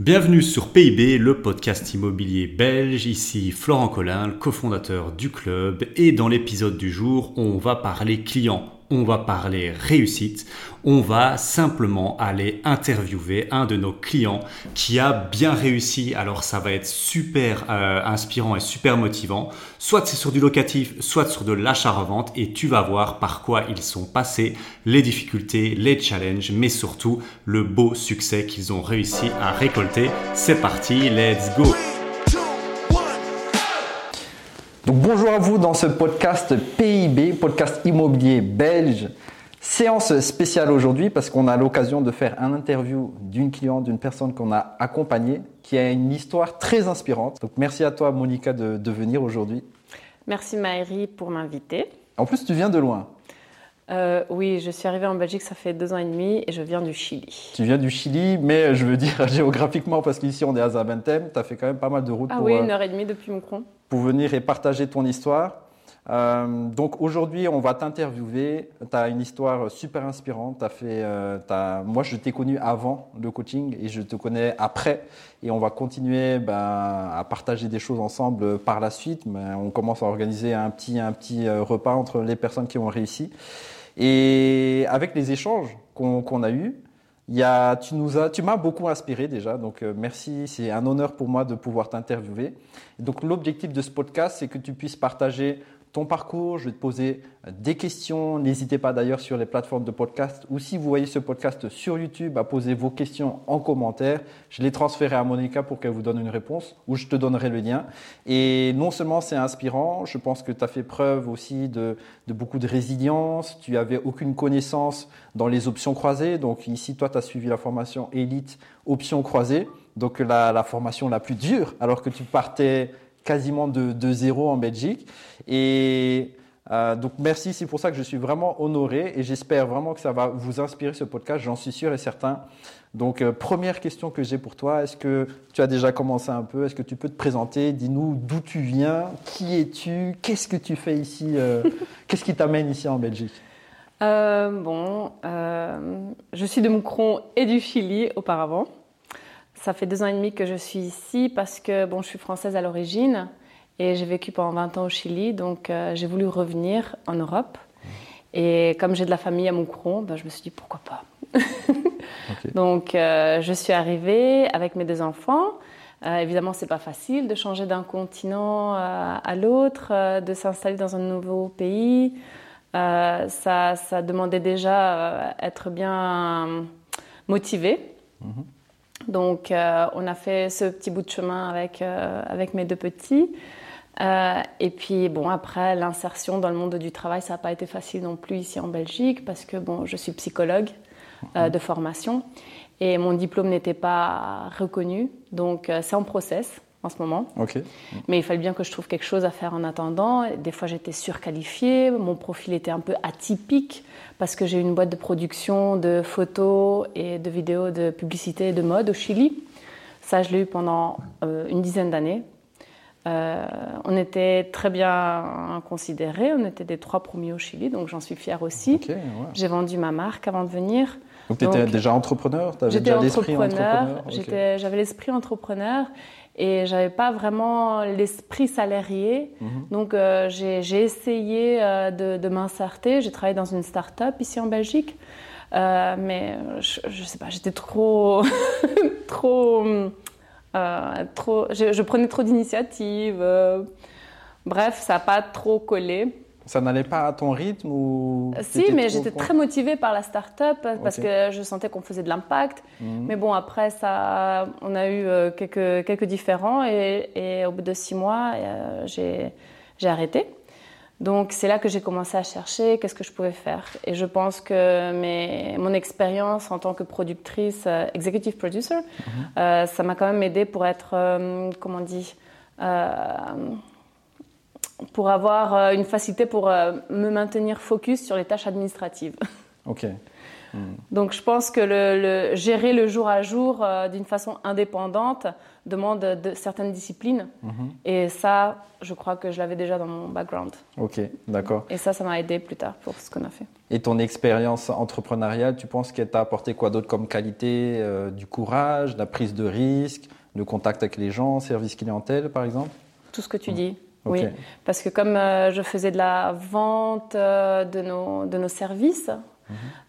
Bienvenue sur PIB, le podcast immobilier belge. Ici Florent Collin, le cofondateur du club. Et dans l'épisode du jour, on va parler clients on va parler réussite, on va simplement aller interviewer un de nos clients qui a bien réussi. Alors ça va être super euh, inspirant et super motivant. Soit c'est sur du locatif, soit sur de l'achat-revente et tu vas voir par quoi ils sont passés, les difficultés, les challenges, mais surtout le beau succès qu'ils ont réussi à récolter. C'est parti, let's go! Bonjour à vous dans ce podcast PIB, podcast immobilier belge. Séance spéciale aujourd'hui parce qu'on a l'occasion de faire un interview d'une cliente, d'une personne qu'on a accompagnée, qui a une histoire très inspirante. Donc merci à toi Monica de, venir aujourd'hui. Merci Maëri pour m'inviter. En plus tu viens de loin. Euh, oui, je suis arrivée en Belgique, ça fait deux ans et demi et je viens du Chili. Tu viens du Chili, mais je veux dire géographiquement, parce qu'ici on est à Zaventem, tu as fait quand même pas mal de routes ah pour, oui, une heure et demie depuis Moucron. Pour venir et partager ton histoire. Euh, donc aujourd'hui, on va t'interviewer. Tu as une histoire super inspirante. As fait, euh, as... Moi, je t'ai connu avant le coaching et je te connais après. Et on va continuer ben, à partager des choses ensemble par la suite. Mais on commence à organiser un petit, un petit repas entre les personnes qui ont réussi. Et avec les échanges qu'on a eus, il y a, tu nous as, tu m'as beaucoup inspiré déjà, donc euh, merci. C'est un honneur pour moi de pouvoir t'interviewer. Donc l'objectif de ce podcast, c'est que tu puisses partager ton parcours, je vais te poser euh, des questions. N'hésitez pas d'ailleurs sur les plateformes de podcast ou si vous voyez ce podcast sur YouTube à poser vos questions en commentaire. Je les transférerai à Monica pour qu'elle vous donne une réponse ou je te donnerai le lien. Et non seulement c'est inspirant, je pense que tu as fait preuve aussi de, beaucoup de résilience. Tu avais aucune connaissance dans les options croisées. Donc ici, toi, tu as suivi la formation élite options croisées. Donc la, la formation la plus dure alors que tu partais quasiment de, zéro en Belgique. Et euh, donc merci, c'est pour ça que je suis vraiment honoré et j'espère vraiment que ça va vous inspirer ce podcast, j'en suis sûr et certain. Donc euh, première question que j'ai pour toi, est-ce que tu as déjà commencé un peu, est-ce que tu peux te présenter, dis-nous d'où tu viens, qui es-tu, qu'est-ce que tu fais ici, euh, qu'est-ce qui t'amène ici en Belgique? Bon, je suis de Moucron et du Chili auparavant. Ça fait deux ans et demi que je suis ici parce que bon, je suis française à l'origine et j'ai vécu pendant 20 ans au Chili, donc euh, j'ai voulu revenir en Europe. Et comme j'ai de la famille à Moucron, ben, je me suis dit pourquoi pas? Donc euh, je suis arrivée avec mes deux enfants. Euh, évidemment, c'est pas facile de changer d'un continent à l'autre, de s'installer dans un nouveau pays. Ça, ça, demandait déjà être bien motivé. Mhm. Donc, euh, on a fait ce petit bout de chemin avec, euh, avec mes deux petits. Euh, et puis, bon, après, l'insertion dans le monde du travail, ça n'a pas été facile non plus ici en Belgique parce que, bon, je suis psychologue de formation et mon diplôme n'était pas reconnu. Donc, c'est en process en ce moment. Mais il fallait bien que je trouve quelque chose à faire en attendant. Des fois, j'étais surqualifiée, mon profil était un peu atypique parce que j'ai une boîte de production de photos et de vidéos de publicité et de mode au Chili. Ça, je l'ai eu pendant euh, une dizaine d'années. Euh, on était très bien considérés, on était des trois premiers au Chili, donc j'en suis fière aussi. J'ai vendu ma marque avant de venir. Donc tu étais déjà entrepreneur? J'étais entrepreneur, j'avais l'esprit entrepreneur et j'avais pas vraiment l'esprit salarié. Mhm. Donc euh, j'ai essayé euh, de, de m'insérer. J'ai travaillé dans une start-up ici en Belgique, euh, mais je, je, sais pas, j'étais trop, trop, trop. Je, je, prenais trop d'initiatives. bref, ça n'a pas trop collé. Ça n'allait pas à ton rythme ou Si, mais j'étais très motivée par la start-up parce que je sentais qu'on faisait de l'impact. Mhm. Mais bon, après, ça, on a eu euh, quelques, quelques différends et, au bout de six mois, euh, j'ai arrêté. Donc c'est là que j'ai commencé à chercher qu'est-ce que je pouvais faire. Et je pense que mes, mon expérience en tant que productrice, euh, executive producer, mhm. ça m'a quand même aidé pour être, comment on dit, pour avoir euh, une facilité pour euh, me maintenir focus sur les tâches administratives. Ok. Donc je pense que le, gérer le jour à jour euh, d'une façon indépendante demande de certaines disciplines. Mhm. Et ça, je crois que je l'avais déjà dans mon background. Ok, d'accord. Et ça, ça m'a aidé plus tard pour ce qu'on a fait. Et ton expérience entrepreneuriale, tu penses qu'elle t'a apporté quoi d'autre comme qualité euh, Du courage, la prise de risque, le contact avec les gens, service clientèle par exemple? Tout ce que tu dis. Oui, parce que comme euh, je faisais de la vente de, nos, de nos services,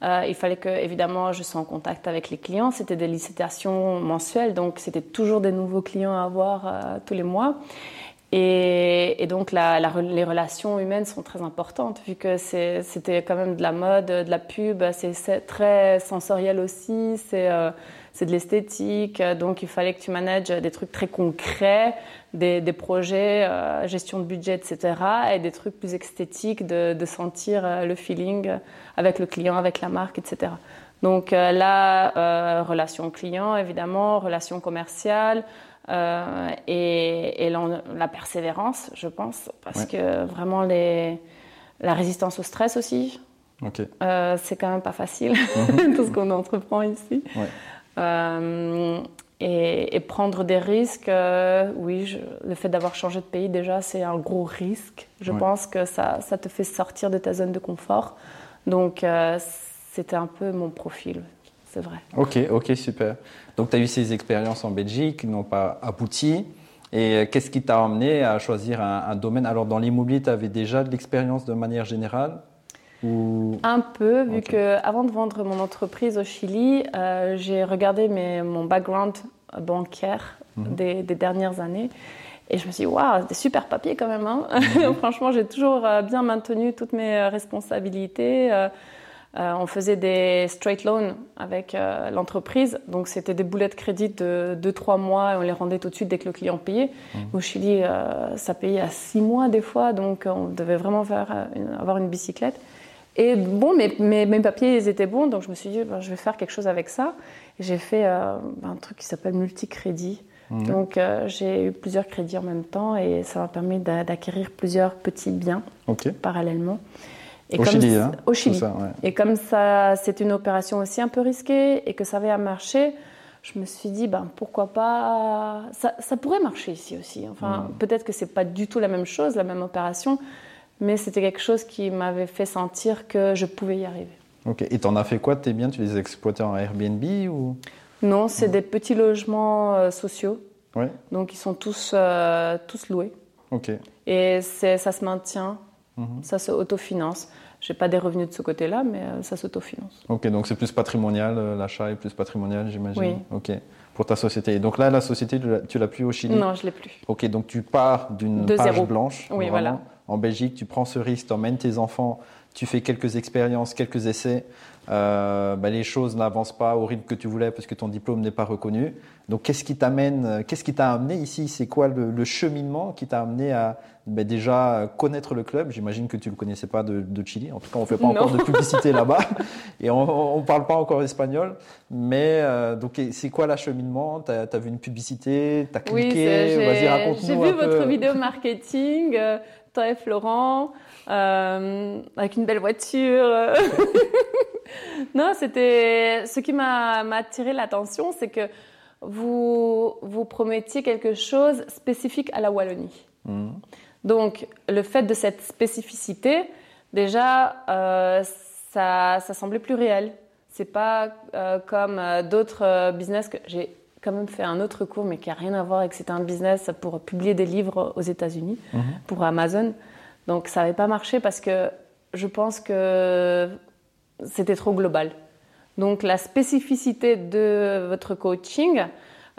euh, il fallait que, évidemment, je sois en contact avec les clients. C'était des licitations mensuelles, donc c'était toujours des nouveaux clients à avoir euh, tous les mois. Et, donc les relations humaines sont très importantes vu que c'était quand même de la mode, de la pub, c'est très sensoriel aussi, c'est euh, de l'esthétique. Donc il fallait que tu manages des trucs très concrets, des, projets, euh, gestion de budget, etc. Et des trucs plus esthétiques, de, sentir euh, le feeling avec le client, avec la marque, etc. Donc là, relation client évidemment, relation commerciale. Euh, et, la, persévérance, je pense, parce que vraiment les, la résistance au stress aussi, euh, c'est quand même pas facile, mhm. tout ce qu'on entreprend ici. Euh, et, prendre des risques, oui, le fait d'avoir changé de pays déjà, c'est un gros risque. Je pense que ça, ça, te fait sortir de ta zone de confort. Donc, c'était un peu mon profil c'est vrai. Ok, ok, super. Donc tu as eu ces expériences en Belgique qui n'ont pas abouti. Et euh, qu'est-ce qui t'a amené à choisir un, domaine? Alors dans l'immobilier, tu avais déjà de l'expérience de manière générale? Ou... Un peu, vu que avant de vendre mon entreprise au Chili, euh, j'ai regardé mes, mon background bancaire mhm. des, dernières années. Et je me suis dit, waouh, des super papiers quand même. Hein. Mhm. Franchement, j'ai toujours euh, bien maintenu toutes mes responsabilités. Euh, on faisait des straight loans avec euh, l'entreprise. Donc, c'était des boulettes de crédit de 2-3 mois et on les rendait tout de suite dès que le client payait. Mmh. Au Chili, ça payait à 6 mois des fois. Donc, on devait vraiment faire, avoir une bicyclette. Et bon, mes, mes, papiers, ils étaient bons. Donc, je me suis dit, ben, je vais faire quelque chose avec ça. J'ai fait un truc qui s'appelle multicrédit. Mmh. Donc, j'ai eu plusieurs crédits en même temps et ça m'a permis d'acquérir plusieurs petits biens parallèlement. Et au Chili, hein Au Chili. Et comme ça, c'est une opération aussi un peu risquée et que ça avait à marcher, je me suis dit, ben, pourquoi pas. Ça, ça pourrait marcher ici aussi. Enfin, peut-être que c'est pas du tout la même chose, la même opération, mais c'était quelque chose qui m'avait fait sentir que je pouvais y arriver. Ok. Et tu en as fait quoi de tes biens? Tu les exploitais en Airbnb ou? Non, c'est des petits logements euh, sociaux. Ouais. Donc, ils sont tous, euh, tous loués. Ok. Et ça se maintient. Mhm. Ça se autofinance. Je n'ai pas des revenus de ce côté-là, mais euh, ça s'autofinance. Ok, donc c'est plus patrimonial, euh, l'achat est plus patrimonial, j'imagine? Oui. Ok, pour ta société. Et donc là, la société, tu l'as plus au Chili? Non, je l'ai plus. Ok, donc tu pars d'une page blanche. Oui, voilà. En Belgique, tu prends ce risque, tu emmènes tes enfants, tu fais quelques expériences, quelques essais. Euh, bah, les choses n'avancent pas au rythme que tu voulais parce que ton diplôme n'est pas reconnu. Donc, qu'est-ce qui t'amène, qu'est-ce qui t'a amené ici? C'est quoi le, cheminement qui t'a amené à bah, déjà connaître le club? J'imagine que tu ne le connaissais pas de, Chili. En tout cas, on ne fait pas encore de publicité là-bas et on ne parle pas encore espagnol. Mais euh, donc, c'est quoi l'acheminement Tu as, vu une publicité? Tu as cliqué? Vas-y, raconte-nous. J'ai vu votre vidéo marketing, euh, toi et Florent, avec une belle voiture. non, c'était ce qui m'a attiré l'attention, c'est que vous vous promettiez quelque chose spécifique à la Wallonie. Mhm. Donc, le fait de cette spécificité, déjà, euh, ça, ça, semblait plus réel. C'est pas euh, comme euh, d'autres business que j'ai quand même fait un autre cours, mais qui a rien à voir avec c'était un business pour publier des livres aux États-Unis mhm. pour Amazon. Donc, ça n'avait pas marché parce que je pense que c'était trop global. Donc la spécificité de votre coaching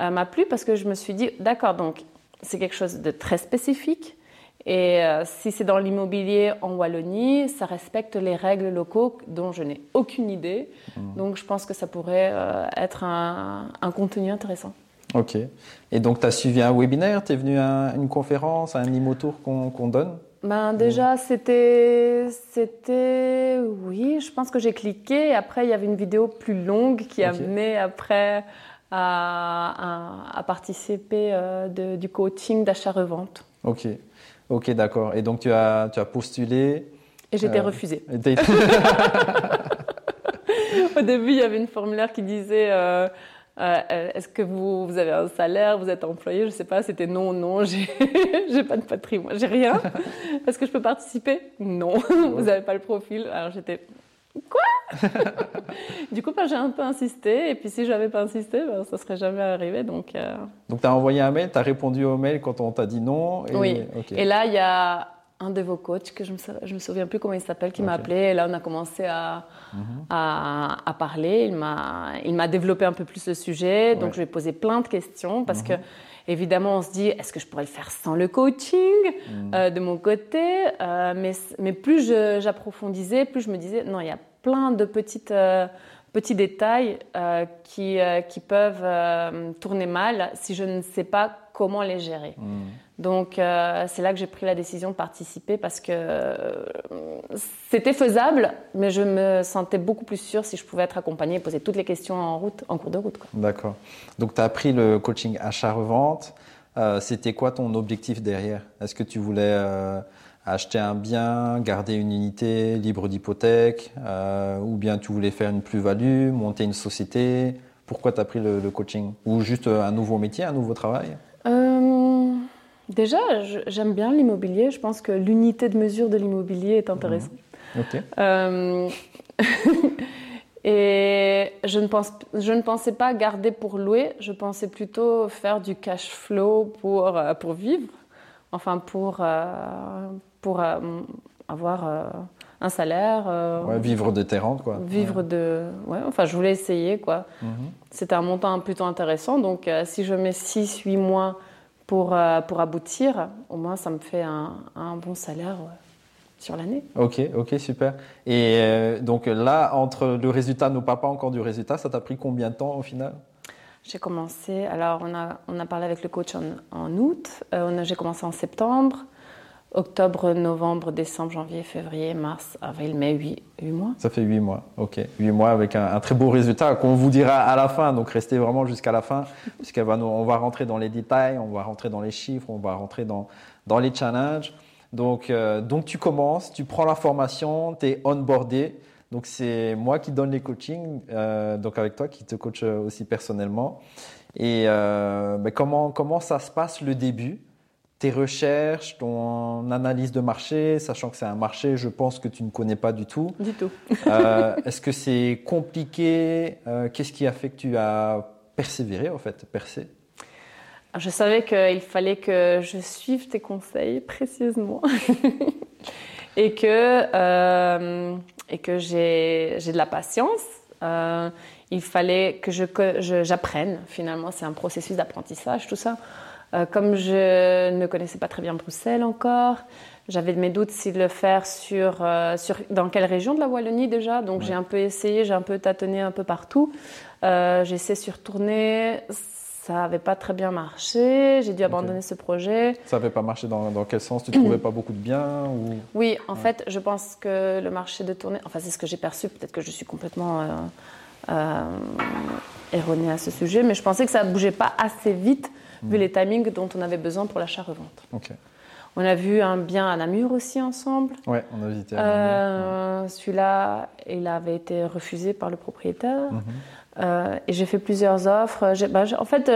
euh, m'a plu parce que je me suis dit, d'accord, donc c'est quelque chose de très spécifique. Et euh, si c'est dans l'immobilier en Wallonie, ça respecte les règles locaux dont je n'ai aucune idée. Mmh. Donc je pense que ça pourrait euh, être un, contenu intéressant. Ok. Et donc tu as suivi un webinaire, tu es venu à une conférence, à un ImoTour qu'on donne? Ben déjà, c'était, c'était, oui, je pense que j'ai cliqué. après, il y avait une vidéo plus longue qui a mené après à, à, participer euh, de, du coaching d'achat-revente. Ok, ok, d'accord. Et donc, tu as, tu as postulé Et été euh, refusée. Au début, il y avait une formulaire qui disait euh, euh, Est-ce que vous, vous, avez un salaire Vous êtes employé Je sais pas. C'était non, non, j'ai pas de patrimoine, j'ai rien. Est-ce que je peux participer? Non, vous n'avez pas le profil. Alors j'étais Quoi? Du coup, bah, j'ai un peu insisté. Et puis, si j'avais pas insisté, bah, ça serait jamais arrivé. Donc, euh... donc tu as envoyé un mail, tu as répondu au mail quand on t'a dit non. Et... Oui. Et là, il y a un de vos coachs, que je ne me, me, souviens plus comment il s'appelle, qui m'a appelé. Et là, on a commencé à, mm -hmm. à, à, parler. Il m'a développé un peu plus le sujet. Donc, ouais. je lui ai posé plein de questions parce mm -hmm. que Évidemment, on se dit, est-ce que je pourrais le faire sans le coaching mmh. euh, de mon côté euh, mais, mais, plus j'approfondissais, plus je me disais, non, il y a plein de petites, euh, petits détails qui, qui, peuvent tourner mal si je ne sais pas comment les gérer. Mmh. Donc, c'est là que j'ai pris la décision de participer parce que c'était faisable, mais je me sentais beaucoup plus sûre si je pouvais être accompagnée et poser toutes les questions en, route, en cours de route. D'accord. Donc, tu as appris le coaching achat-revente. Euh, C'était quoi ton objectif derrière? Est-ce que tu voulais euh, acheter un bien, garder une unité libre d'hypothèque, euh, ou bien tu voulais faire une plus-value, monter une société? Pourquoi tu as pris le, le, coaching? Ou juste un nouveau métier, un nouveau travail? Déjà, j'aime bien l'immobilier. Je pense que l'unité de mesure de l'immobilier est intéressante. Mmh. Euh, et je ne, pense, je ne pensais pas garder pour louer, je pensais plutôt faire du cash flow pour, pour vivre, enfin pour, pour avoir un salaire. Ouais, vivre de tes rentes, quoi. Vivre ouais. de. Ouais, enfin, je voulais essayer, quoi. Mmh. C'était un montant plutôt intéressant, donc si je mets 6-8 mois pour, pour aboutir, au moins ça me fait un, un bon salaire sur l'année. Ok, ok, super. Et euh, donc là, entre le résultat, nous parle pas encore du résultat, ça t'a pris combien de temps au final? J'ai commencé, alors on a, on a parlé avec le coach en, en août, euh, j'ai commencé en septembre, octobre, novembre, décembre, janvier, février, mars, avril, mai, 8, 8 mois. Ça fait 8 mois, ok. 8 mois avec un, un très beau résultat qu'on vous dira à la fin, donc restez vraiment jusqu'à la fin, puisqu'on va, on va rentrer dans les détails, on va rentrer dans les chiffres, on va rentrer dans, dans les challenges. Donc, euh, donc tu commences, tu prends la formation, tu es onboardé. Donc c'est moi qui donne les coachings, euh, donc avec toi qui te coach aussi personnellement. Et euh, ben comment, comment ça se passe le début? Tes recherches, ton analyse de marché, sachant que c'est un marché, je pense que tu ne connais pas du tout. Du tout. euh, Est-ce que c'est compliqué Qu'est-ce qui a fait que tu as persévéré en fait, percé? Je savais qu'il fallait que je suive tes conseils précisément et que, euh, et que j'ai de la patience. Euh, il fallait que j'apprenne. Je, Finalement, c'est un processus d'apprentissage, tout ça. Euh, comme je ne connaissais pas très bien Bruxelles encore, j'avais mes doutes si le faire sur, euh, sur dans quelle région de la Wallonie déjà. Donc ouais. j'ai un peu essayé, j'ai un peu tâtonné un peu partout. Euh, j'ai essayé sur tourner ça n'avait pas très bien marché, j'ai dû abandonner okay. ce projet. Ça n'avait pas marché dans, dans, quel sens? Tu ne trouvais pas beaucoup de biens ou... Oui, en ouais. fait, je pense que le marché de tournée, enfin c'est ce que j'ai perçu, peut-être que je suis complètement erronée à ce sujet, mais je pensais que ça ne bougeait pas assez vite mmh. vu les timings dont on avait besoin pour l'achat-revente. Okay. On a vu un bien à Namur aussi ensemble. Oui, on a visité euh, ouais. Celui-là, il avait été refusé par le propriétaire. Mmh. Euh, et j'ai fait plusieurs offres. Bah, en fait,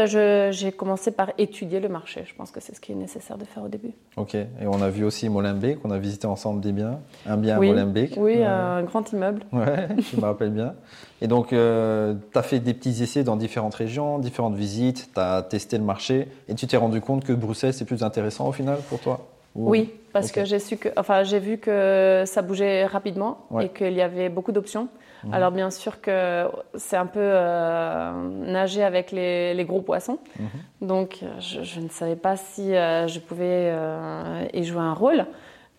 j'ai commencé par étudier le marché. Je pense que c'est ce qui est nécessaire de faire au début. Ok. Et on a vu aussi Molenbeek. On a visité ensemble des biens. Un bien oui. à Molenbeek. Oui, euh... un grand immeuble. Ouais, je me rappelle bien. Et donc, euh, tu as fait des petits essais dans différentes régions, différentes visites. Tu as testé le marché. Et tu t'es rendu compte que Bruxelles, c'est plus intéressant au final pour toi? Ou... Oui, parce okay. que j'ai su que, enfin, j'ai vu que ça bougeait rapidement ouais. et qu'il y avait beaucoup d'options. Mmh. Alors bien sûr que c'est un peu euh, nager avec les, les gros poissons. Mmh. Donc je, je, ne savais pas si euh, je pouvais euh, y jouer un rôle,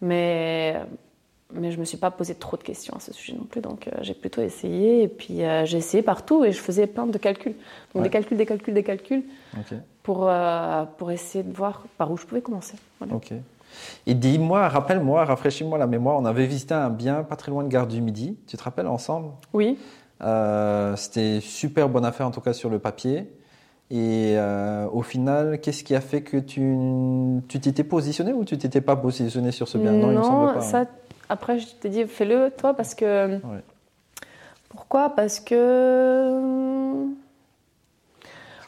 mais, mais je ne me suis pas posé trop de questions à ce sujet non plus. Donc j'ai plutôt essayé et puis j'ai essayé partout et je faisais plein de calculs. Donc ouais. des calculs, des calculs, des calculs okay. pour, pour essayer de voir par où je pouvais commencer. Voilà. Okay. Et dis-moi, rappelle-moi, rafraîchis-moi la mémoire, on avait visité un bien pas très loin de Gare du Midi, tu te rappelles ensemble? Oui. Euh, C'était super bonne affaire en tout cas sur le papier. Et euh, au final, qu'est-ce qui a fait que tu t'étais positionné ou tu t'étais pas positionné sur ce bien? Non, non il me semble pas. Ça, hein. Après, je t'ai dit, fais-le toi parce que ouais. Pourquoi? Parce que.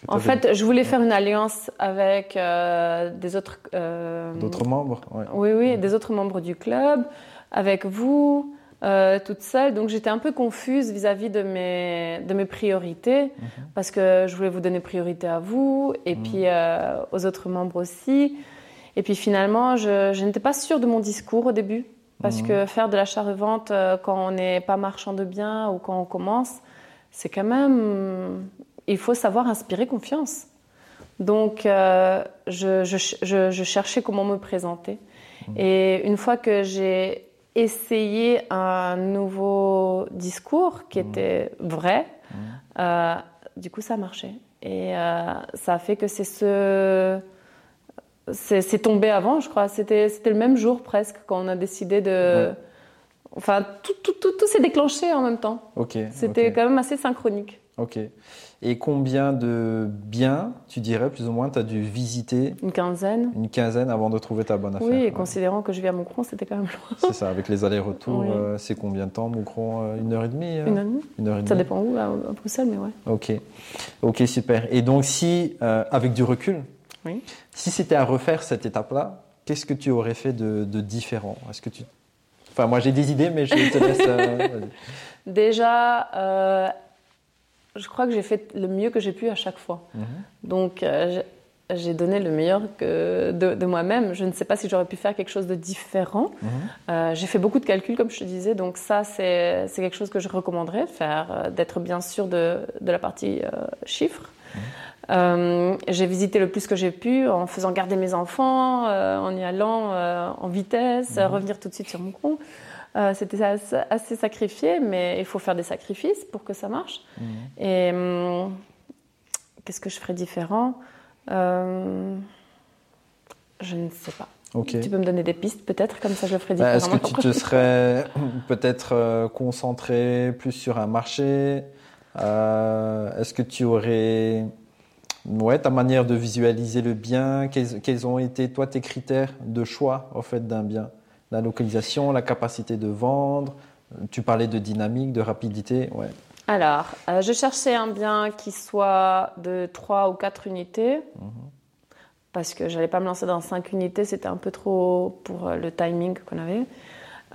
En fait, je voulais faire une alliance avec euh, des autres. euh, D'autres membres ouais. Oui, oui, des autres membres du club, avec vous, euh, toute seule. Donc j'étais un peu confuse vis-à-vis de mes, de mes priorités, Mhm. parce que je voulais vous donner priorité à vous et Mhm. puis euh, aux autres membres aussi. Et puis finalement, je, je n'étais pas sûre de mon discours au début, parce Mhm. que faire de l'achat-revente quand on n'est pas marchand de biens ou quand on commence, c'est quand même. Il faut savoir inspirer confiance. Donc, euh, je, je, je, je cherchais comment me présenter. Et une fois que j'ai essayé un nouveau discours qui était vrai, euh, du coup, ça a marché. Et euh, ça a fait que c'est ce. C'est tombé avant, je crois. C'était le même jour presque quand on a décidé de. Ouais. Enfin, tout, tout, tout, tout s'est déclenché en même temps. Ok. C'était quand même assez synchronique. Ok. Et combien de biens, tu dirais, plus ou moins, tu as dû visiter Une quinzaine. Une quinzaine avant de trouver ta bonne affaire. Oui, et Ouais. considérant que je vis à Moucron, c'était quand même loin. C'est ça, avec les allers-retours, Oui. euh, c'est combien de temps, Moucron euh, Une heure et demie euh Une heure et demie. Une heure et demie Ça dépend où, à, à Bruxelles, mais ouais. Ok, ok, super. Et donc, si, avec du recul, Oui. si c'était à refaire cette étape-là, qu'est-ce que tu aurais fait de, de différent? Est-ce que tu... Enfin, moi j'ai des idées, mais je te laisse. Déjà, je crois que j'ai fait le mieux que j'ai pu à chaque fois. Mhm. Donc, euh, j'ai- donné le meilleur que de, de moi-même. Je ne sais pas si j'aurais pu faire quelque chose de différent. Mhm. Euh, j'ai fait beaucoup de calculs, comme je te disais, donc ça, c'est quelque chose que je recommanderais de faire, euh, d'être bien sûr de, de la partie euh, chiffres. Euh, j'ai visité le plus que j'ai pu en faisant garder mes enfants, en y allant en vitesse, revenir tout de suite sur mon compte. Euh, C'était assez, assez sacrifié, mais il faut faire des sacrifices pour que ça marche. Mhm. Et hum, qu'est-ce que je ferais différent Euh, Je ne sais pas. Tu peux me donner des pistes peut-être, comme ça je le ferai Bah, différemment. Est-ce que tu te serais peut-être euh, concentré plus sur un marché Est-ce que tu aurais ouais, ta manière de visualiser le bien? Quels, quels ont été, toi, tes critères de choix au fait, d'un bien? La localisation, la capacité de vendre Tu parlais de dynamique, de rapidité ouais. Alors, euh, je cherchais un bien qui soit de 3 ou 4 unités. Parce que j'allais pas me lancer dans 5 unités, c'était un peu trop pour euh, le timing qu'on avait.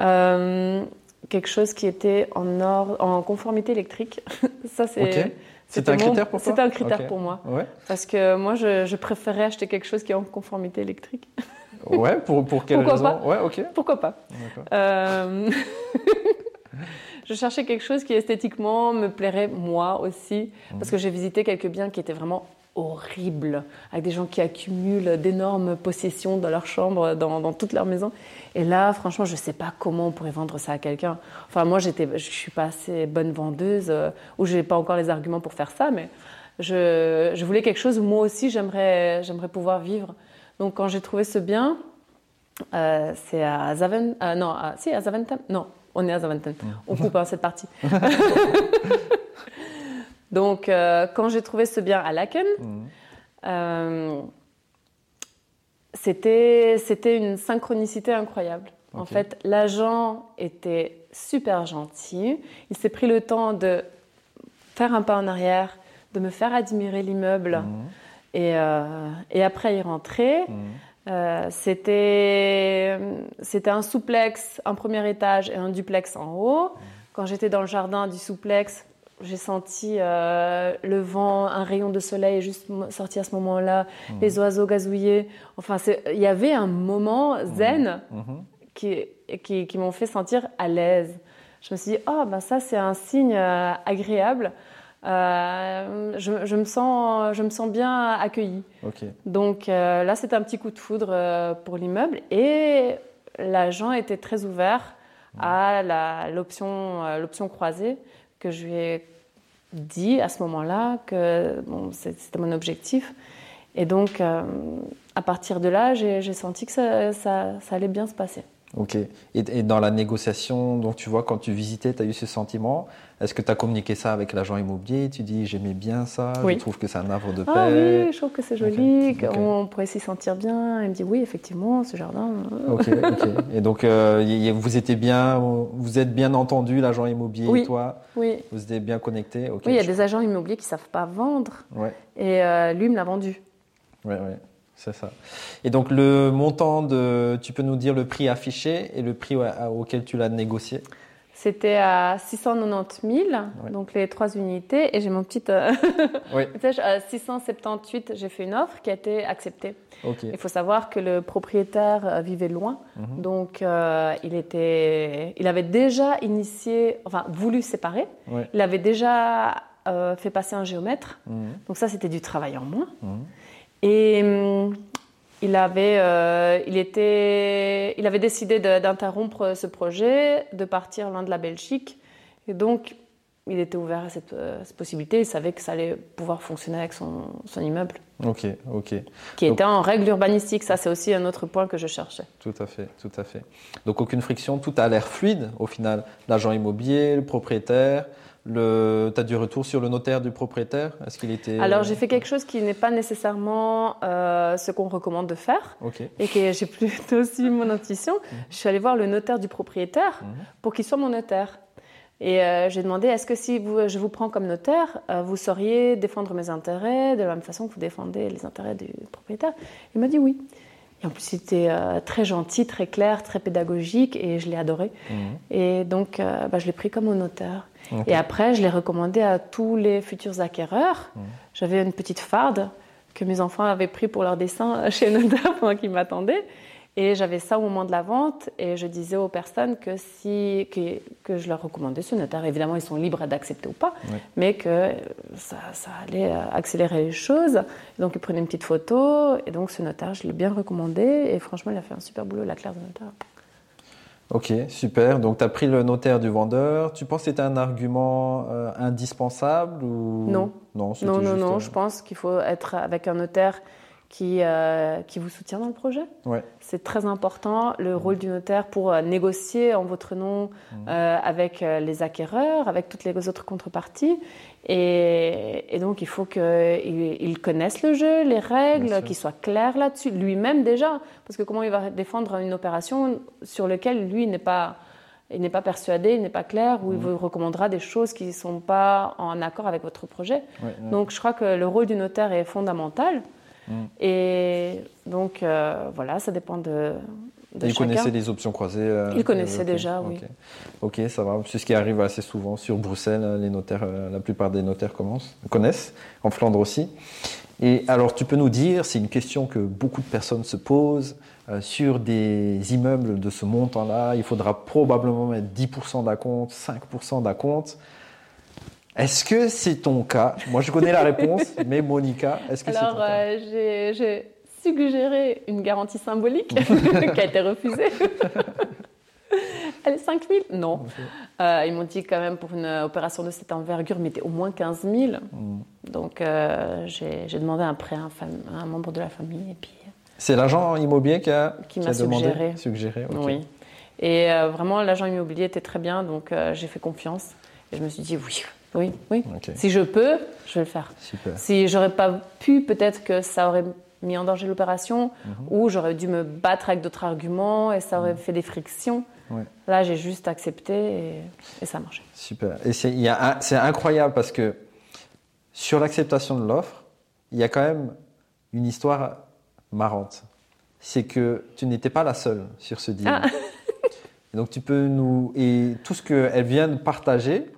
Euh, quelque chose qui était en, or- en conformité électrique. Ça, c'est. C'était un mon- critère pour toi C'était un critère pour moi. Ouais, Parce que moi, je, je préférais acheter quelque chose qui est en conformité électrique. ouais pour, pour quelle Pourquoi raison Ouais, ok. Pourquoi pas. Euh, Je cherchais quelque chose qui esthétiquement me plairait moi aussi, parce que j'ai visité quelques biens qui étaient vraiment horribles, avec des gens qui accumulent d'énormes possessions dans leur chambre, dans, dans toute leur maison. Et là, franchement, je ne sais pas comment on pourrait vendre ça à quelqu'un. Enfin, moi, je suis pas assez bonne vendeuse, euh, ou je n'ai pas encore les arguments pour faire ça, mais je, je voulais quelque chose où moi aussi, j'aimerais, j'aimerais pouvoir vivre. Donc, quand j'ai trouvé ce bien, euh, c'est à Zaventem. euh, non, à- si, à Zaventem. Non, on est à Zaventem. On coupe hein, cette partie. Donc, euh, quand j'ai trouvé ce bien à Laken, euh, c'était une synchronicité incroyable. En fait, l'agent était super gentil. Il s'est pris le temps de faire un pas en arrière, de me faire admirer l'immeuble Mhm. Et, euh, et après y rentrer. Mhm. Euh, c'était c'était un souplex, un premier étage et un duplex en haut. Quand j'étais dans le jardin du souplex, j'ai senti euh, le vent, un rayon de soleil juste sorti à ce moment-là, les oiseaux gazouillaient. Enfin, il y avait un moment zen Mhm. qui, qui, qui m'ont fait sentir à l'aise. Je me suis dit, oh, ben ça, c'est un signe euh, agréable. Euh, je, je me sens, je me sens bien accueillie. Donc euh, là, c'était un petit coup de foudre euh, pour l'immeuble et l'agent était très ouvert à l'option l'option croisée que je lui ai dit à ce moment-là que bon, c'était mon objectif. Et donc, à partir de là, j'ai j'ai senti que ça, ça- ça allait bien se passer. Ok. Et, et, dans la négociation, donc tu vois, quand tu visitais, tu as eu ce sentiment? Est-ce que tu as communiqué ça avec l'agent immobilier? Tu dis, j'aimais bien ça, je trouve que c'est un havre de paix. Ah oui, je trouve que c'est joli, qu'on pourrait s'y sentir bien. Il me dit, oui, effectivement, ce jardin. Ok, ok. Et donc, euh, vous étiez bien, vous êtes bien entendu, l'agent immobilier et toi? Oui. Vous étiez bien connectés Oui, il y a des agents immobiliers qui ne savent pas vendre. Ouais. Et euh, lui me l'a vendu. Oui, oui. C'est ça. Et donc le montant de, tu peux nous dire le prix affiché et le prix auquel tu l'as négocié? C'était à 690 000, donc les trois unités. Et j'ai mon petit. Euh, oui. à 678, j'ai fait une offre qui a été acceptée. Il faut savoir que le propriétaire euh, vivait loin, mhm. donc euh, il était, il avait déjà initié, enfin voulu séparer. Il avait déjà fait passer un géomètre. Mhm. Donc ça, c'était du travail en moins. Mhm. Et hum, il avait, euh, il, avait décidé d'interrompre ce projet, de partir loin de la Belgique. Il était ouvert à cette, euh, possibilité. Il savait que ça allait pouvoir fonctionner avec son, son immeuble. Ok, ok. Qui était en règle urbanistique. Ça, c'est aussi un autre point que je cherchais. Tout à fait, tout à fait. Donc, aucune friction, tout a l'air fluide au final. L'agent immobilier, le propriétaire, le, tu as du retour sur le notaire du propriétaire? Est-ce qu'il était Alors j'ai fait quelque chose qui n'est pas nécessairement euh, ce qu'on recommande de faire et que j'ai plutôt suivi mon intuition. Mhm. Je suis allée voir le notaire du propriétaire mhm. pour qu'il soit mon notaire. Et euh, j'ai demandé est-ce que si vous, je vous prends comme notaire, euh, vous sauriez défendre mes intérêts de la même façon que vous défendez les intérêts du propriétaire? Il m'a dit oui. Et en plus, il était très gentil, très clair, très pédagogique et je l'ai adoré. Mhm. Et donc, bah, je l'ai pris comme notaire. Et après, je l'ai recommandé à tous les futurs acquéreurs. Mmh. J'avais une petite farde que mes enfants avaient pris pour leur dessin chez notaire pendant qu'ils m'attendaient. Et j'avais ça au moment de la vente et je disais aux personnes que, si, que, que je leur recommandais ce notaire. Évidemment, ils sont libres d'accepter ou pas, mais que ça, ça, allait euh, accélérer les choses. donc, ils prenaient une petite photo et donc ce notaire, je l'ai bien recommandé et franchement, il a fait un super boulot, la claire de notaire. Ok, super. Donc, tu as pris le notaire du vendeur. Tu penses que c'était un argument euh, indispensable ou... Non. Non, non, non, non. Euh, Je pense qu'il faut être avec un notaire qui, euh, qui vous soutient dans le projet. Ouais. C'est très important, le rôle du notaire pour négocier en votre nom mmh. avec les acquéreurs, avec toutes les autres contreparties. Et, donc, il faut qu'il connaisse le jeu, les règles, qu'il soit clair là-dessus, lui-même déjà. Parce que comment il va défendre une opération sur laquelle lui n'est pas, il n'est pas persuadé, il n'est pas clair, ou il vous recommandera des choses qui ne sont pas en accord avec votre projet. Donc, je crois que le rôle du notaire est fondamental. Mm. Et donc, euh, voilà, ça dépend de, il connaissait les options croisées euh, Il connaissait déjà, oui. ok, ça va. C'est ce qui arrive assez souvent sur Bruxelles. Hein, les notaires, euh, la plupart des notaires commencent, connaissent, en Flandre aussi. Et alors, tu peux nous dire, c'est une question que beaucoup de personnes se posent, euh, sur des immeubles de ce montant-là, il faudra probablement mettre 10% d'acompte, 5% d'acompte. Est-ce que c'est ton cas? Moi, je connais la réponse, mais Monica, est-ce que c'est ton cas? Alors, j'ai suggéré une garantie symbolique qui a été refusée. Elle est 5 000 Non. Euh, ils m'ont dit quand même pour une opération de cette envergure, mettez au moins 15 000. Mm. Donc euh, j'ai demandé un prêt à un, membre de la famille. Et puis... C'est l'agent immobilier qui a, qui m'a suggéré. suggéré Oui. Et euh, vraiment, l'agent immobilier était très bien, donc j'ai fait confiance. Et je me suis dit oui, oui, oui. Si je peux, je vais le faire. Super. Si j'aurais pas pu, peut-être que ça aurait mis en danger l'opération, mhm. ou j'aurais dû me battre avec d'autres arguments et ça aurait mhm. fait des frictions. Là, j'ai juste accepté et, ça a marché. Super. Et c'est incroyable parce que sur l'acceptation de l'offre, il y a quand même une histoire marrante. C'est que tu n'étais pas la seule sur ce deal. Ah. donc tu peux nous et tout ce qu'elle vient de partager,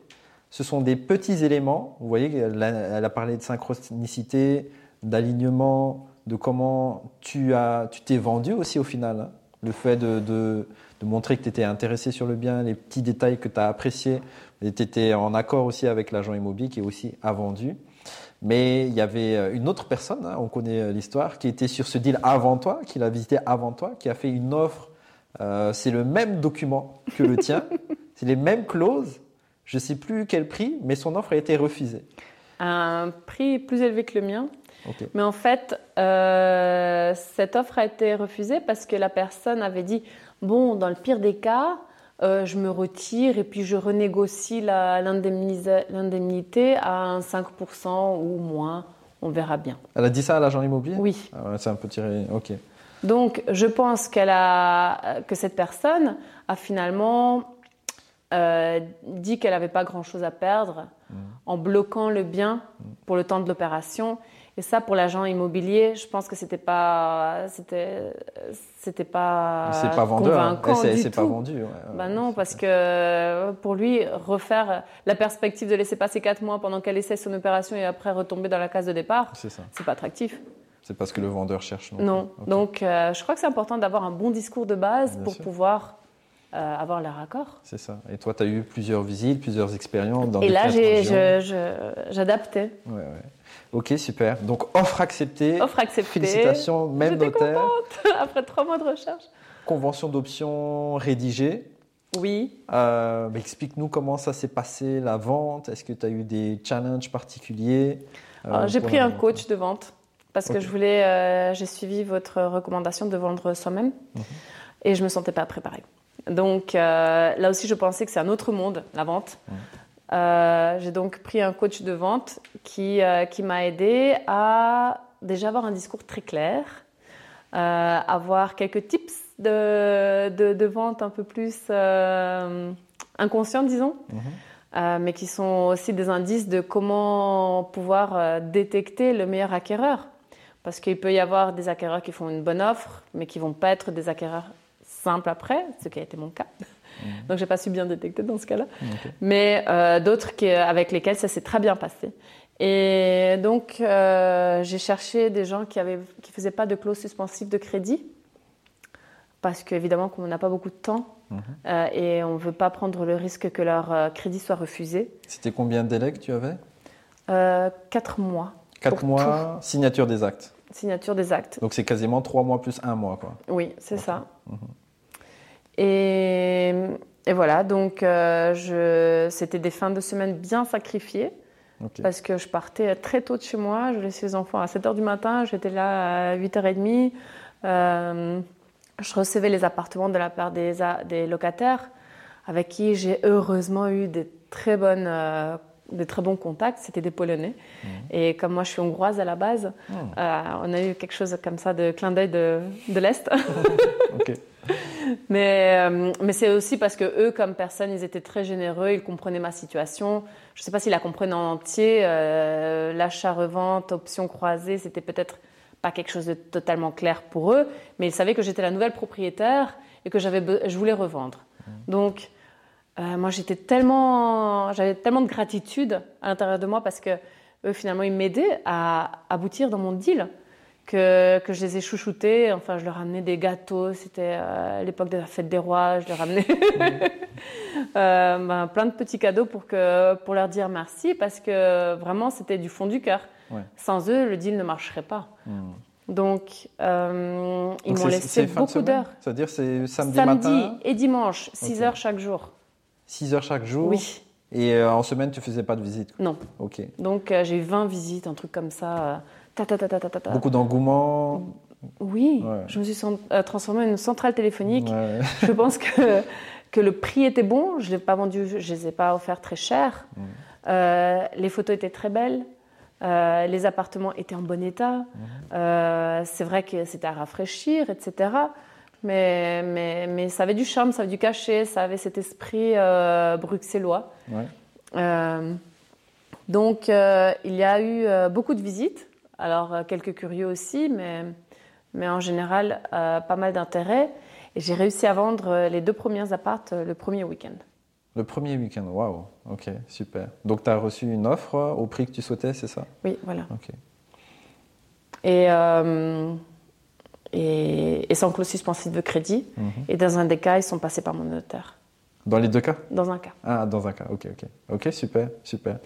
ce sont des petits éléments. Vous voyez, elle a parlé de synchronicité, d'alignement, de comment tu as, tu t'es vendu aussi au final. Hein. Le fait de, de, montrer que tu étais intéressé sur le bien, les petits détails que tu as appréciés, tu étais en accord aussi avec l'agent immobilier qui est aussi a vendu. Mais il y avait euh, une autre personne, hein, on connaît euh, l'histoire, qui était sur ce deal avant toi, qui l'a visité avant toi, qui a fait une offre. Euh, c'est le même document que le tien, c'est les mêmes clauses. Je ne sais plus quel prix, mais son offre a été refusée. Un prix plus élevé que le mien. Mais en fait, euh, cette offre a été refusée parce que la personne avait dit bon, dans le pire des cas, euh, je me retire et puis je renégocie l'indemnité à un 5% ou moins. On verra bien. Elle a dit ça à l'agent immobilier? Oui. Ah ouais, c'est un peu tiré. Ok. Donc, je pense qu'elle a, que cette personne a finalement euh, dit qu'elle n'avait pas grand-chose à perdre en bloquant le bien pour le temps de l'opération. Et ça, pour l'agent immobilier, je pense que c'était pas, c'était, c'était pas, c'est pas vendeur. hein. convaincant c'est pas vendu. ouais. Ouais, non, parce ça. que euh, pour lui, refaire la perspective de laisser passer 4 mois pendant qu'elle essaie son opération et après retomber dans la case de départ, C'est ça. c'est pas attractif. C'est parce que le vendeur cherche. non Non. Donc, euh, je crois que c'est important d'avoir un bon discours de base Bien pour sûr. pouvoir avoir leur accord. C'est ça. Et toi, tu as eu plusieurs visites, plusieurs expériences dans Et là, j'adaptais. Ouais, ouais. Ok, super. Donc, offre acceptée. Offre acceptée. Félicitations, même notaire. Après trois mois de recherche. Convention d'option rédigée. Oui. Euh, bah, Explique-nous comment ça s'est passé, la vente. Est-ce que tu as eu des challenges particuliers euh, J'ai pris un coach de vente parce que je voulais, euh, j'ai suivi votre recommandation de vendre soi-même Mhm. et je me sentais pas préparée. Donc euh, là aussi, je pensais que c'est un autre monde, la vente. Euh, j'ai donc pris un coach de vente qui, euh, qui m'a aidé à déjà avoir un discours très clair, euh, avoir quelques tips de, de, de vente un peu plus inconscients, disons. Mhm. Mais qui sont aussi des indices de comment pouvoir détecter le meilleur acquéreur. Parce qu'il peut y avoir des acquéreurs qui font une bonne offre, mais qui vont pas être des acquéreurs simples après, ce qui a été mon cas. Donc, j'ai pas su bien détecter dans ce cas-là. Mais euh, d'autres qui- avec lesquels ça s'est très bien passé. Et donc, euh, j'ai cherché des gens qui ne qui faisaient pas de clause suspensive de crédit. Parce qu'évidemment, qu'on n'a pas beaucoup de temps Mhm. euh, et on ne veut pas prendre le risque que leur euh, crédit soit refusé. C'était combien de délais que tu avais? Euh, quatre mois, Quatre mois, signature des actes. signature des actes. Donc c'est quasiment trois mois plus un mois. Quoi. Oui, c'est ça. Mhm. Et, et voilà, donc euh, c'était des fins de semaine bien sacrifiées. Parce que je partais très tôt de chez moi. Je laissais les enfants à 7h du matin, j'étais là à 8h30. Euh, je recevais les appartements de la part des, locataires avec qui j'ai heureusement eu des très, bonnes, euh, des très bons contacts. C'était des Polonais. Et comme moi, je suis hongroise à la base, Mhm. euh, on a eu quelque chose comme ça de clin d'œil de, de l'Est. Ok. Mais, euh, mais c'est aussi parce que eux, comme personne, ils étaient très généreux, ils comprenaient ma situation. Je ne sais pas s'ils la comprenaient en entier. euh, L'achat-revente, option croisée, c'était peut-être pas quelque chose de totalement clair pour eux, mais ils savaient que j'étais la nouvelle propriétaire et que je voulais revendre. Donc, euh, moi, j'étais tellement, j'avais tellement de gratitude à l'intérieur de moi parce que eux, finalement, ils m'aidaient à aboutir dans mon deal que, que je les ai chouchoutés. Enfin, je leur amenais des gâteaux. C'était euh, à l'époque de la fête des rois. Je leur amenais euh, ben, plein de petits cadeaux pour, que, pour leur dire merci parce que vraiment, c'était du fond du cœur. Ouais. Sans eux, le deal ne marcherait pas. Mhm. Donc, euh, ils m'ont laissé beaucoup d'heures. C'est-à-dire c'est samedi, Samedi matin, et dimanche, 6 Ok. heures chaque jour. 6 heures chaque jour. Oui, Et euh, en semaine, tu faisais pas de visite. quoi. non. Ok. Donc, j'ai eu 20 visites, un truc comme ça. Ta, ta, ta. Beaucoup d'engouement. Oui, Ouais. je me suis euh, transformée en une centrale téléphonique. Ouais. Je pense que, que le prix était bon. Je ne l'ai pas vendu, je ne les ai pas offerts très cher. Mm. Euh, les photos étaient très belles. Euh, les appartements étaient en bon état. Mm. C'est vrai que c'était à rafraîchir, etc. Mais, mais, mais ça avait du charme, ça avait du cachet, ça avait cet esprit bruxellois. Ouais. Donc, il y a eu beaucoup de visites. Alors, euh, quelques curieux aussi, mais, mais en général, euh, pas mal d'intérêt. Et j'ai réussi à vendre euh, les deux premiers appartes le premier week-end. Le premier week-end, waouh. Ok, super. Donc tu as reçu une offre au prix que tu souhaitais, c'est ça? Oui, voilà. Ok. Et, euh, et, et sans clause suspensive de crédit. Mhm. Et dans un des cas, ils sont passés par mon notaire. Dans les deux cas Dans un cas. Ah, dans un cas, ok, ok. Ok, super, super.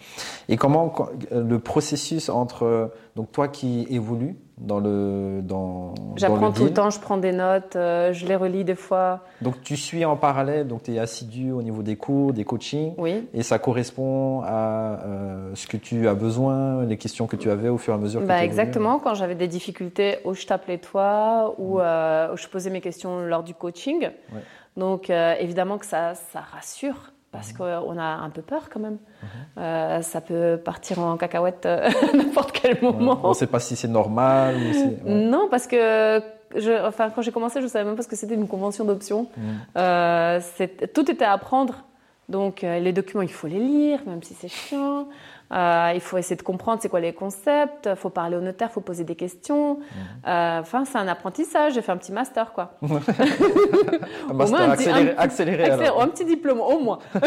Et comment le processus entre donc toi qui évolues dans le dans J'apprends tout le temps, je prends des notes, euh, je les relis des fois. Donc tu suis en parallèle, donc tu es assidu au niveau des cours, des coachings, Oui. et ça correspond à euh, ce que tu as besoin, les questions que tu avais au fur et à mesure que Bah, tu exactement, quand j'avais des difficultés, où je t'appelais toi, ou euh, où je posais mes questions lors du coaching. Ouais. Donc euh, évidemment que ça, ça rassure, parce qu'on a un peu peur quand même. Euh, ça peut partir en cacahuète euh, à n'importe quel Ouais. moment. On ne sait pas si c'est normal ou c'est... ouais. Non, parce que je, enfin, quand j'ai commencé, je ne savais même pas ce que c'était une convention d'option. Euh, c'est- tout était à apprendre. Donc, euh, les documents, il faut les lire, même si c'est chiant. Euh, il faut essayer de comprendre c'est quoi les concepts. Il faut parler au notaire, il faut poser des questions. Mm. Euh, Enfin, c'est un apprentissage. J'ai fait un petit master, quoi. Un master moins un petit- accéléré, un- accéléré Accéléré, alors. un petit diplôme, au moins.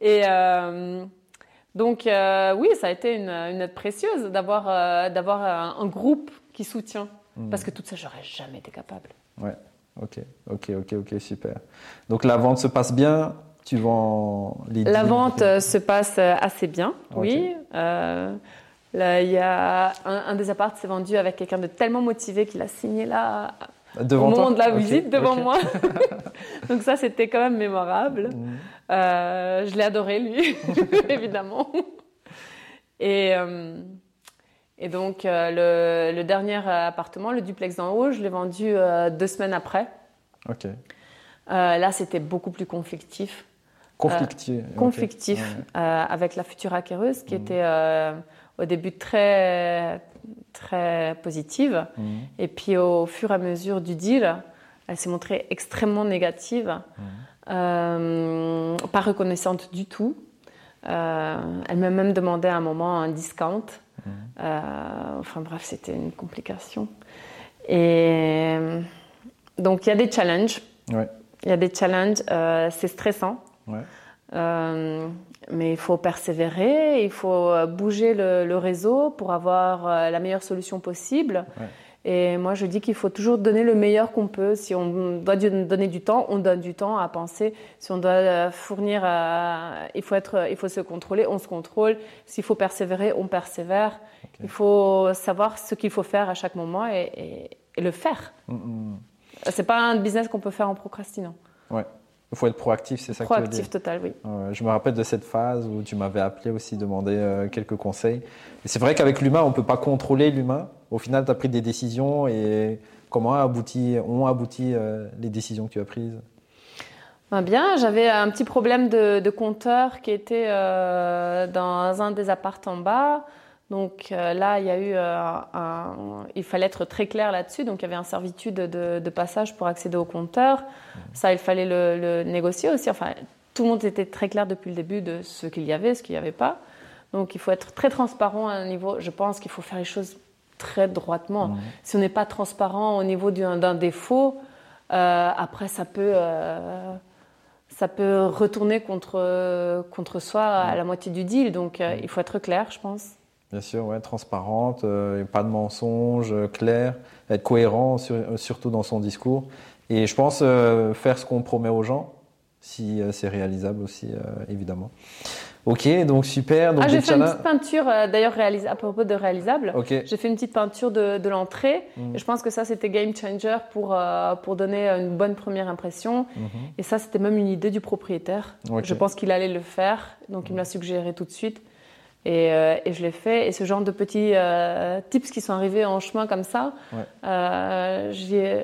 Et euh, donc, oui, ça a été une, une aide précieuse d'avoir d'avoir un, un groupe qui soutient. Mm. Parce que tout ça, j'aurais jamais été capable. Ouais, ok, ok, ok, ok, super. Donc la vente se passe bien, tu vends les La vente euh, se passe euh, assez bien, oui. Euh, là, y a un, un des apparts s'est vendu avec quelqu'un de tellement motivé qu'il a signé là Devant au moment toi de la visite devant moi. Donc ça, c'était quand même mémorable. Mm. Euh, je l'ai adoré, lui, évidemment. Et, et donc, euh, le, le dernier appartement, le duplex d'en haut, je l'ai vendu euh, deux semaines après. Ok. Euh, là, c'était beaucoup plus conflictif. Conflictif. conflictif euh, avec la future acquéreuse qui Mhm. était euh, au début très, très positive. Mhm. Et puis, au fur et à mesure du deal, elle s'est montrée extrêmement négative. Mhm. Euh, pas reconnaissante du tout. Euh, elle m'a même demandé à un moment un discount. Euh, enfin bref, c'était une complication. Et donc il y a des challenges. Ouais. Il y a des challenges. c'est stressant. Ouais. Euh, mais il faut persévérer, il faut euh, bouger le, le réseau pour avoir euh, la meilleure solution possible. Ouais. Et moi, je dis qu'il faut toujours donner le meilleur qu'on peut. Si on doit donner du temps, on donne du temps à penser. Si on doit fournir, euh, il, faut être, il faut se contrôler, on se contrôle. S'il faut persévérer, on persévère. Il faut savoir ce qu'il faut faire à chaque moment et, et- et le faire. Mm, mm. C'est pas un business qu'on peut faire en procrastinant. Ouais. Il faut être proactif, c'est ça que tu veux dire. Proactif total, oui. Je me rappelle de cette phase où tu m'avais appelé aussi, demander euh, quelques conseils. Et c'est vrai qu'avec l'humain, on ne peut pas contrôler l'humain. Au final, tu as pris des décisions et comment a abouti, ont abouti euh, les décisions que tu as prises? Ben bien, j'avais un petit problème de, de compteur qui était euh, dans un des apparts en bas. Donc euh, là, il y a eu euh, un, il fallait être très clair là-dessus. Donc il y avait un servitude de, de passage pour accéder au compteur. Ça, il fallait le, le négocier aussi. Enfin, tout le monde était très clair depuis le début de ce qu'il y avait, ce qu'il n'y avait pas. Donc il faut être très transparent à un niveau. Je pense qu'il faut faire les choses très droitement. Mhm. Si on n'est pas transparent au niveau d'un défaut, euh, après ça peut, ça peut retourner contre, contre soi à la moitié du deal. Donc euh, il faut être clair, je pense. Bien sûr, ouais, transparente, euh, pas de mensonges, euh, clair, être cohérent sur- euh, surtout dans son discours. Et je pense euh, faire ce qu'on promet aux gens, si c'est réalisable aussi, évidemment. Ok, donc super. Donc Ah, j'ai fait une petite peinture, d'ailleurs, à propos de réalisable. Ok. J'ai fait une petite peinture de, de l'entrée. Mhm. Et je pense que ça, c'était game changer pour, pour donner une bonne première impression. Mhm. Et ça, c'était même une idée du propriétaire. Ok. Je pense qu'il allait le faire, donc il me l'a suggéré tout de suite. Et, euh, et je l'ai fait. Et ce genre de petits euh, tips qui sont arrivés en chemin comme ça, Ouais. euh,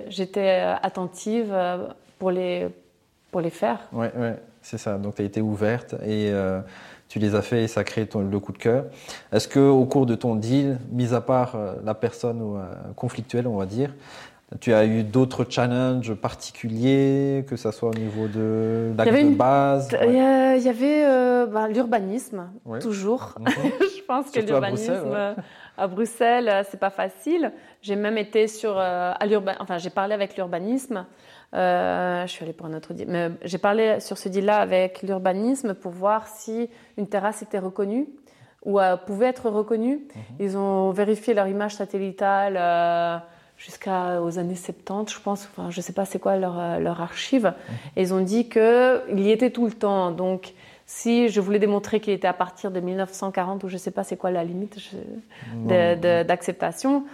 j'étais attentive pour les, pour les faire. Ouais, ouais, c'est ça. Donc tu as été ouverte et tu les as fait et ça a créé ton- le coup de cœur. Est-ce que au cours de ton deal, mis à part la personne conflictuelle, on va dire, tu as eu d'autres challenges particuliers, que ça soit au niveau de de une- base? Il ouais. y avait euh, ben, l'urbanisme, Ouais. toujours. Mhm. je pense que Surtout à l'urbanisme Bruxelles, ouais. euh, à Bruxelles, euh, c'est pas facile. J'ai même été sur euh, à enfin j'ai parlé avec l'urbanisme. Je suis allée pour un autre deal, mais j'ai parlé sur ce deal-là avec l'urbanisme pour voir si une terrasse était reconnue ou pouvait être reconnue. Mhm. Ils ont vérifié leur image satellitale jusqu'aux années 70, je pense. Enfin, je sais pas c'est quoi leur, euh, leur archive. Mhm. Et ils ont dit qu'il y était tout le temps. Donc si je voulais démontrer qu'il était à partir de 1940 ou je sais pas c'est quoi la limite d'acceptation,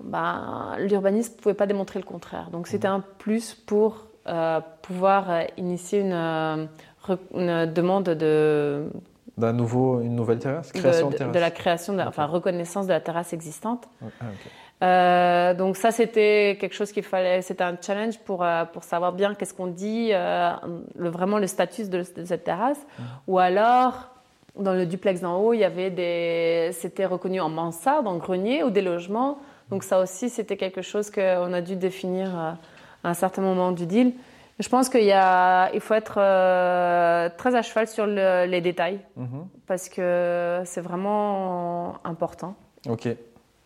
ben, l'urbaniste ne pouvait pas démontrer le contraire. Donc c'était un plus pour euh, pouvoir euh, initier une, euh, une demande de, D'un nouveau, une nouvelle terrasse de, Création de, de- terrasse de la création, de, enfin reconnaissance de la terrasse existante. Ah. Euh, donc ça, c'était quelque chose qu'il fallait, c'était un challenge pour, euh, pour savoir bien qu'est-ce qu'on dit, euh, le, vraiment le statut de, de cette terrasse. Ou alors, dans le duplex d'en haut, il y avait des, c'était reconnu en mansarde, en grenier ou des logements. Donc ça aussi, c'était quelque chose qu'on a dû définir à un certain moment du deal. Je pense qu'il y a, il faut être très à cheval sur le- les détails Mhm. parce que c'est vraiment important. Ok.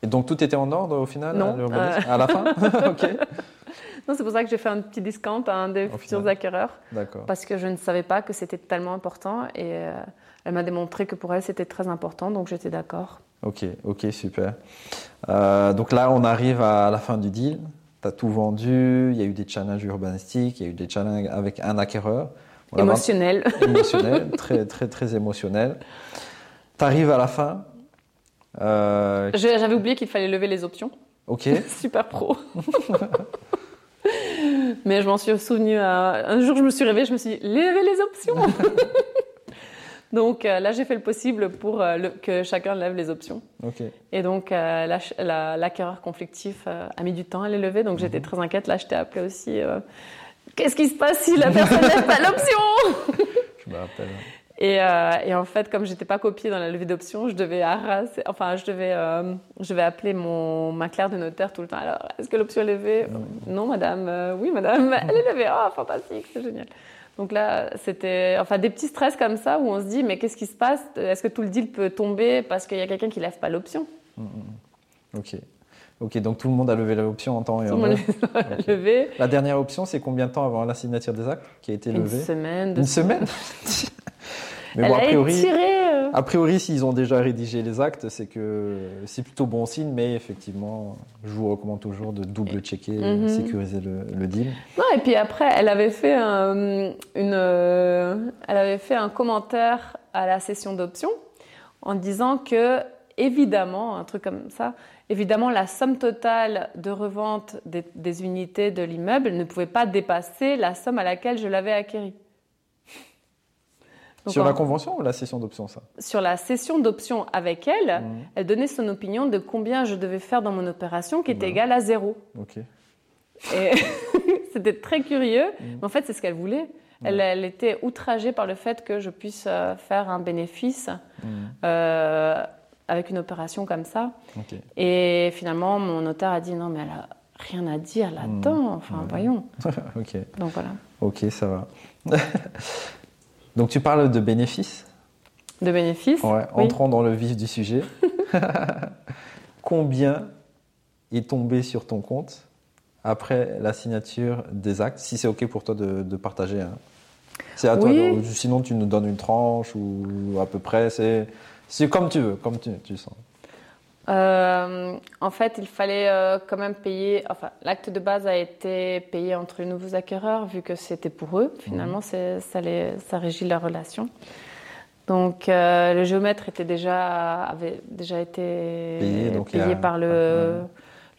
Et donc tout était en ordre au final Non, à l'urbanisme À la fin? Ok. Non, c'est pour ça que j'ai fait un petit discount à un des Au futurs final. acquéreurs, D'accord. parce que je ne savais pas que c'était tellement important et euh, elle m'a démontré que pour elle c'était très important, donc j'étais d'accord. Ok, ok, super. Euh, donc là, on arrive à la fin du deal. Tu as tout vendu, il y a eu des challenges urbanistiques, il y a eu des challenges avec un acquéreur. Voilà, Émotionnel. émotionnel, très, très, très émotionnel. Tu arrives à la fin. Euh, J'avais oublié qu'il fallait lever les options. ok, Super pro. Mais je m'en suis souvenu. Un jour, je me suis réveillée, je me suis dit, levez les options. donc euh, là, j'ai fait le possible pour euh, le- que chacun lève les options. ok. Et donc, euh, la- l'acquéreur conflictif euh, a mis du temps à les lever, donc j'étais très inquiète. Là, je t'ai appelé aussi. euh, Qu'est-ce qui se passe si la personne lève pas l'option? Je me rappelle. Et, euh, et en fait, comme j'étais pas copiée dans la levée d'option, je devais harasser, enfin, je devais, euh, je devais appeler mon ma clerc de notaire tout le temps. Alors, est-ce que l'option est levée? Non, madame. Euh, oui, madame. Elle est levée. Ah, fantastique, c'est génial. Donc là, c'était, enfin, des petits stress comme ça où on se dit, mais qu'est-ce qui se passe? Est-ce que tout le deal peut tomber parce qu'il y a quelqu'un qui lève pas l'option? Ok. Ok, donc tout le monde a levé l'option en temps et Tout en le monde heure. l'a Ok. levé. La dernière option, c'est combien de temps avant la signature des actes qui a été Une levée semaine. deux Une semaine Mais Elle bon, a priori, euh. a priori, s'ils ont déjà rédigé les actes, c'est que c'est plutôt bon signe, mais effectivement, je vous recommande toujours de double-checker, Mhm. sécuriser le, le deal. Non, et puis après, elle avait fait un, une, euh, elle avait fait un commentaire à la session d'option en disant que, évidemment, un truc comme ça, évidemment, la somme totale de revente des, des unités de l'immeuble ne pouvait pas dépasser la somme à laquelle je l'avais acquérie. Donc, Sur la convention ou la session d'option, ça? Sur la session d'option avec elle, Mhm. elle donnait son opinion de combien je devais faire dans mon opération qui était Ouais. égale à zéro. Ok. Et c'était très curieux, Mm. mais en fait, c'est ce qu'elle voulait. Elle, elle était outragée par le fait que je puisse euh, faire un bénéfice Mhm. euh, avec une opération comme ça. Et finalement, mon notaire a dit non, mais elle a rien à dire là-dedans. Enfin, Mm. Ouais. voyons. ok. Donc voilà. Ok, ça va. donc tu parles de bénéfices? De bénéfices. Ouais, oui. entrons dans le vif du sujet. Combien est tombé sur ton compte après la signature des actes? Si c'est OK pour toi de, de partager. hein. C'est à toi. De- sinon, tu nous donnes une tranche ou à peu près. C'est c'est comme tu veux, comme tu, tu sens. Euh, en fait, il fallait euh, quand même payer. Enfin, l'acte de base a été payé entre les nouveaux acquéreurs, vu que c'était pour eux. Finalement, c'est- ça, les- ça régit la relation. Donc, euh, le géomètre était déjà, avait déjà été Payé, donc a- par le,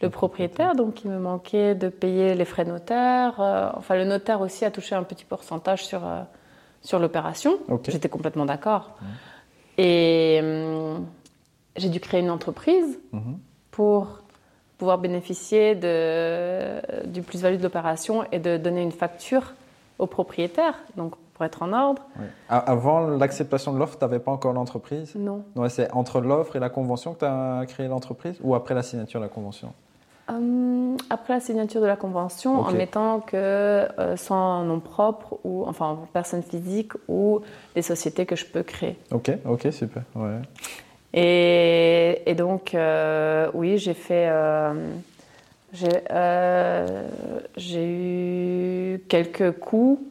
propriétaire. Donc, il me manquait de payer les frais notaires. Enfin, le notaire aussi a touché un petit pourcentage sur, sur l'opération. J'étais complètement d'accord. Et hum, j'ai dû créer une entreprise Mhm. pour pouvoir bénéficier de, du plus-value de l'opération et de donner une facture au propriétaire, donc pour être en ordre. Avant l'acceptation de l'offre, tu n'avais pas encore l'entreprise? Non. Non, c'est entre l'offre et la convention que tu as créé l'entreprise ou après la signature de la convention? Hum, après la signature de la convention, en mettant que euh, sans nom propre ou enfin personne physique ou les sociétés que je peux créer. Ok, ok, super. Ouais. Et, et donc, euh, oui, j'ai fait. euh, j'ai euh, j'ai eu quelques coups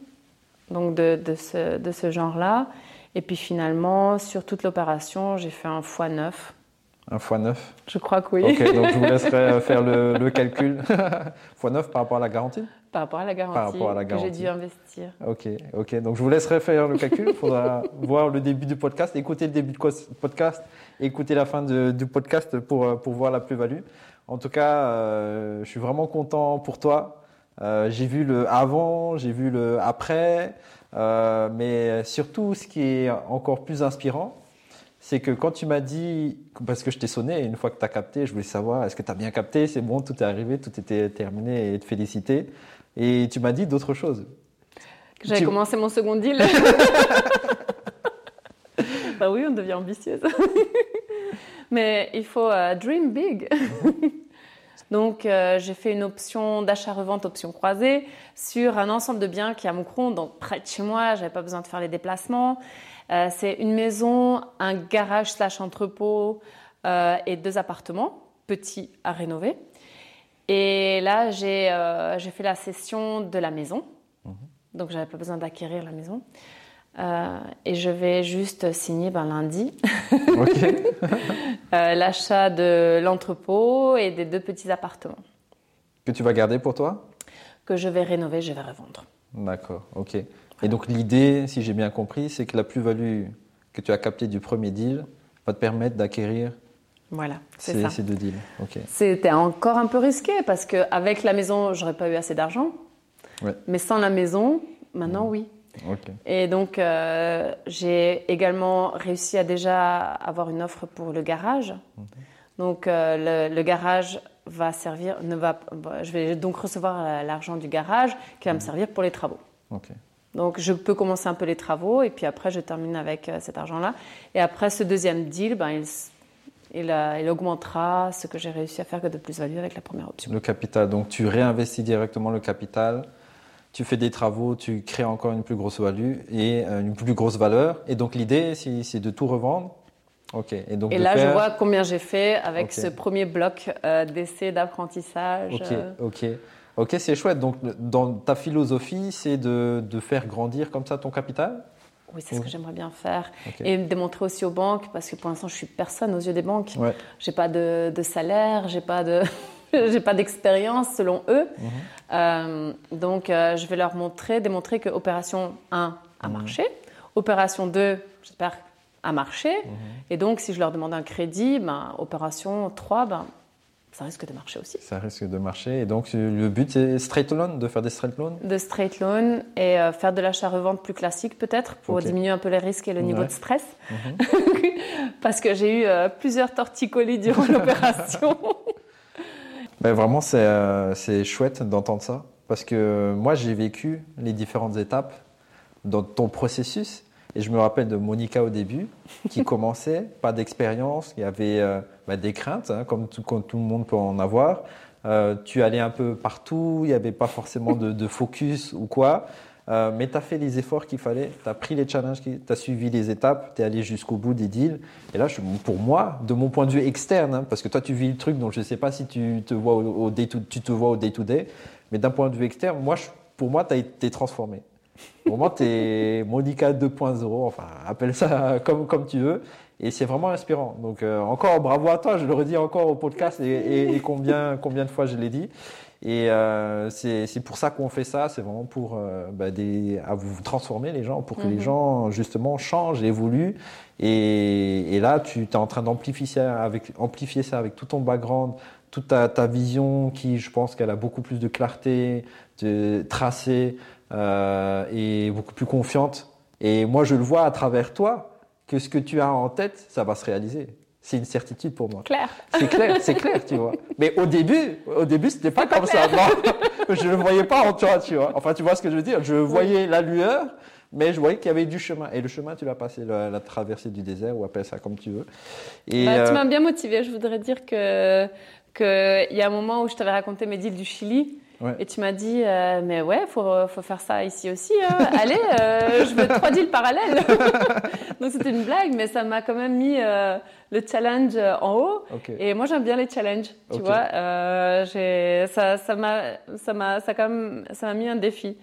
donc de, de ce, de ce genre-là. Et puis finalement, sur toute l'opération, j'ai fait un x9. Un fois 9 Je crois que oui, Ok, donc je vous laisserai euh, faire le, le calcul. fois 9 par rapport à la garantie? Par rapport à la garantie, Par rapport à la que j'ai garantie. dû investir. Ok, ok. Donc je vous laisserai faire le calcul. Il faudra voir le début du podcast, écouter le début du podcast, écouter la fin de- du podcast pour, euh, pour voir la plus-value. En tout cas, je suis vraiment content pour toi. j'ai vu le avant, j'ai vu le après, mais surtout, ce qui est encore plus inspirant, c'est que quand tu m'as dit, parce que je t'ai sonné, une fois que tu as capté, je voulais savoir, est-ce que tu as bien capté, c'est bon, tout est arrivé, tout était terminé et te féliciter. Et tu m'as dit d'autres choses. J'avais commencé mon second deal. bah oui, on devient ambitieuse. Mais il faut euh, dream big. Donc, euh, j'ai fait une option d'achat-revente, option croisée, sur un ensemble de biens qui est à Moucron, donc près de chez moi. J'avais pas besoin de faire les déplacements. Euh, c'est une maison, un garage slash entrepôt euh, et deux appartements petits à rénover. Et là, j'ai j'ai fait la cession de la maison. Donc, mhm. Donc, j'avais pas besoin d'acquérir la maison. et je vais juste signer ben, lundi l'achat de l'entrepôt et des deux petits appartements. Que tu vas garder pour toi? Que je vais rénover, je vais revendre. D'accord, ok. Et donc l'idée, si j'ai bien compris, c'est que la plus-value que tu as captée du premier deal va te permettre d'acquérir voilà, ces, ces, deux deals. C'était encore un peu risqué parce qu'avec la maison, j'aurais pas eu assez d'argent. Mais sans la maison, maintenant, mmh. oui. Et donc, euh, j'ai également réussi à déjà avoir une offre pour le garage. Mmh. Donc, euh, le, garage va servir, ne va, je vais donc recevoir l'argent du garage qui va me mmh. servir pour les travaux. Donc je peux commencer un peu les travaux et puis après je termine avec euh, cet argent-là. Et après ce deuxième deal, ben, il, il, euh, il, augmentera ce que j'ai réussi à faire que de plus-value avec la première option. Le capital, donc tu réinvestis directement le capital, tu fais des travaux, tu crées encore une plus grosse value et euh, une plus grosse valeur. Et donc l'idée, c'est de tout revendre. Ok. Et, donc et là, je vois combien j'ai fait avec ce premier bloc d'essai d'apprentissage. Ok. Ok. Ok, c'est chouette. Donc, dans ta philosophie, c'est de, de, faire grandir comme ça ton capital? Oui, c'est ce que j'aimerais bien faire. Et démontrer aussi aux banques, parce que pour l'instant, je suis personne aux yeux des banques. Ouais. J'ai pas de, de salaire, j'ai pas de. j'ai pas d'expérience selon eux. Mhm. Euh, donc, euh, je vais leur montrer, démontrer que opération 1 a mhm. marché, opération 2, j'espère, a marché. Mhm. Et donc, si je leur demande un crédit, ben, opération 3, ben, ça risque de marcher aussi. Ça risque de marcher. Et donc, le but, c'est straight loan, de faire des straight loans? De straight loan et euh, faire de l'achat-revente plus classique, peut-être, pour diminuer un peu les risques et le niveau de stress. Mhm. Parce que j'ai eu euh, plusieurs torticolis durant l'opération. Ben, vraiment, euh, c'est chouette d'entendre ça. Parce que moi, j'ai vécu les différentes étapes dans ton processus. Et je me rappelle de Monica au début, qui commençait, pas d'expérience, il y avait euh, bah, des craintes, hein, comme, tout, tout, le monde peut en avoir. Euh, tu allais un peu partout, il n'y avait pas forcément de, focus ou quoi. Euh, mais tu as fait les efforts qu'il fallait, tu as pris les challenges, tu as suivi les étapes, tu es allé jusqu'au bout des deals. Et là, je, pour moi, de mon point de vue externe, hein, parce que toi, tu vis le truc, donc je ne sais pas si tu te vois au, day to, tu te vois au day-to-day, mais d'un point de vue externe, moi, pour moi, tu as été transformé. Au moment, tu es Monica 2.0, enfin, appelle ça comme, comme tu veux. Et c'est vraiment inspirant. Donc, euh, encore bravo à toi. Je le redis encore au podcast et, combien, combien de fois je l'ai dit. Et euh, c'est pour ça qu'on fait ça. C'est vraiment pour euh, bah, des, à vous transformer les gens, pour que les mhm. gens justement changent, évoluent. Et, et là, tu es en train d'amplifier ça avec, amplifier ça avec tout ton background, toute ta, ta vision qui, je pense qu'elle a beaucoup plus de clarté, de tracé. Euh, et beaucoup plus confiante. Et moi, je le vois à travers toi que ce que tu as en tête, ça va se réaliser. C'est une certitude pour moi. Clair. C'est clair, c'est clair, tu vois. Mais au début, au début, c'était pas, comme ça. Non, je le voyais pas en toi, tu vois. Enfin, tu vois ce que je veux dire. Je voyais la lueur, mais je voyais qu'il y avait du chemin. Et le chemin, tu l'as passé, la, traversée du désert, ou appelle ça comme tu veux. Et bah, tu euh, m'as bien motivé. Je voudrais dire que qu'il y a un moment où je t'avais raconté mes deals du Chili. Et tu m'as dit, euh, mais ouais, faut, faut faire ça ici aussi. Hein. Allez, euh, je veux trois deals parallèles. Donc c'était une blague, mais ça m'a quand même mis euh, le challenge en haut. Et moi j'aime bien les challenges, tu vois. ça, ça m'a, ça m'a, ça quand même, ça m'a mis un défi.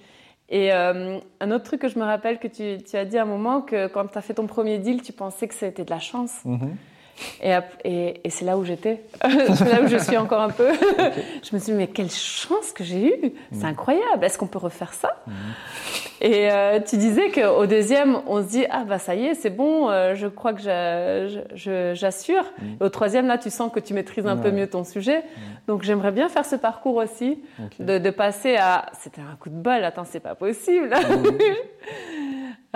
Et un autre truc que je me rappelle que tu, tu, as dit à un moment que quand tu as fait ton premier deal, tu pensais que c'était de la chance. Mm-hmm. Et, et, et c'est là où j'étais. c'est là où je suis encore un peu. je me suis dit, mais quelle chance que j'ai eue. C'est mm. incroyable. Est-ce qu'on peut refaire ça mm. Et euh, tu disais qu'au deuxième, on se dit, ah bah ça y est, c'est bon, euh, je crois que j'assure. Mm. Au troisième, là, tu sens que tu maîtrises un peu mieux ton sujet. Donc j'aimerais bien faire ce parcours aussi, de, de, passer à, c'était un coup de bol, attends, c'est pas possible.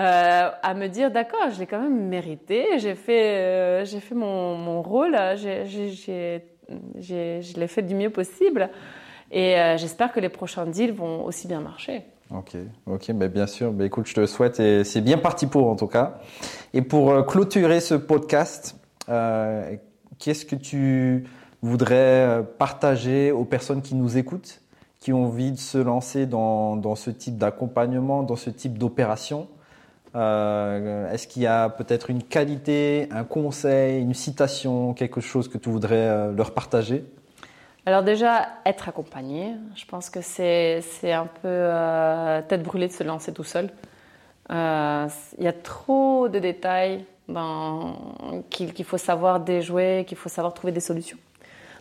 Euh, à me dire d'accord, je l'ai quand même mérité, j'ai fait, euh, j'ai fait mon, mon rôle, je l'ai fait du mieux possible et euh, j'espère que les prochains deals vont aussi bien marcher. Ok, ok, mais bien sûr. Mais écoute, je te souhaite et c'est bien parti pour en tout cas. Et pour clôturer ce podcast, qu'est-ce que tu voudrais partager aux personnes qui nous écoutent, qui ont envie de se lancer dans, dans ce type d'accompagnement, dans ce type d'opération? Est-ce qu'il y a peut-être une qualité, un conseil, une citation, quelque chose que tu voudrais euh, leur partager? Alors déjà, être accompagné, je pense que c'est un peu euh, tête brûlée de se lancer tout seul. Il y a trop de détails qu'il faut savoir déjouer, qu'il faut savoir trouver des solutions.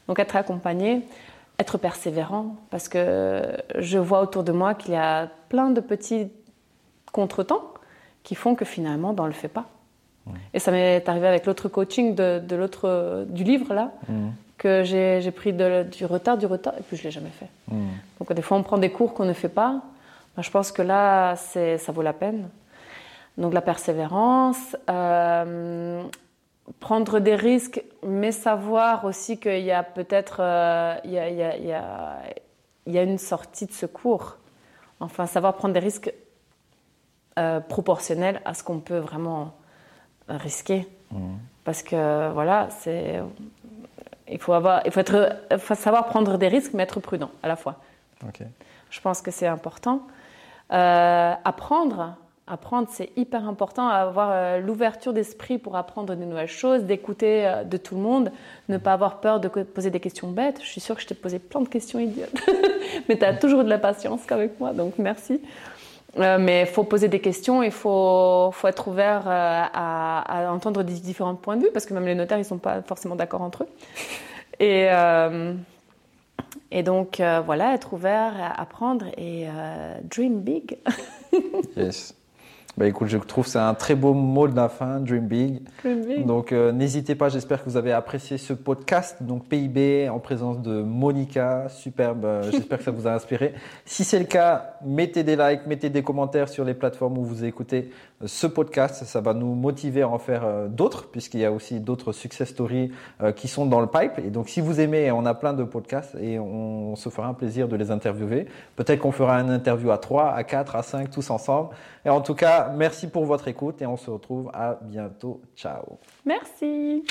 Donc être accompagné, être persévérant, parce que je vois autour de moi qu'il y a plein de petits contretemps qui font que finalement, ben, on ne le fait pas. Et ça m'est arrivé avec l'autre coaching de, de l'autre du livre là, que j'ai pris du retard, du retard, et puis je l'ai jamais fait. Donc des fois, on prend des cours qu'on ne fait pas. Ben, je pense que là, ça vaut la peine. Donc la persévérance, euh, prendre des risques, mais savoir aussi qu'il y a peut-être euh, il, il, y a, il y a une sortie de secours. Enfin, savoir prendre des risques euh, proportionnel à ce qu'on peut vraiment risquer. Mmh. Parce que voilà, c'est il faut avoir, il faut être, faut savoir prendre des risques, mais être prudent à la fois. Je pense que c'est important. Euh, apprendre, apprendre, c'est hyper important. Avoir euh, l'ouverture d'esprit pour apprendre de nouvelles choses, d'écouter de tout le monde, ne pas avoir peur de poser des questions bêtes. Je suis sûre que je t'ai posé plein de questions idiotes, mais tu as toujours de la patience qu'avec moi, donc merci. Euh, mais il faut poser des questions, il faut, faut être ouvert euh, à, à, entendre différents points de vue, parce que même les notaires, ils ne sont pas forcément d'accord entre eux. Et, euh, et donc, voilà, être ouvert, apprendre et dream big. yes. Bah écoute, je trouve que c'est un très beau mot de la fin, Dream Big. Dream big. Donc euh, n'hésitez pas, j'espère que vous avez apprécié ce podcast. Donc PIB en présence de Monica, superbe, euh, j'espère que ça vous a inspiré. Si c'est le cas, mettez des likes, mettez des commentaires sur les plateformes où vous écoutez ce podcast. Ça va nous motiver à en faire d'autres, puisqu'il y a aussi d'autres success stories qui sont dans le pipe. Et donc si vous aimez, on a plein de podcasts et on, on se fera un plaisir de les interviewer. Peut-être qu'on fera une interview à 3, à 4, à 5, tous ensemble. Et en tout cas, merci pour votre écoute et on se retrouve à bientôt. Ciao. Merci.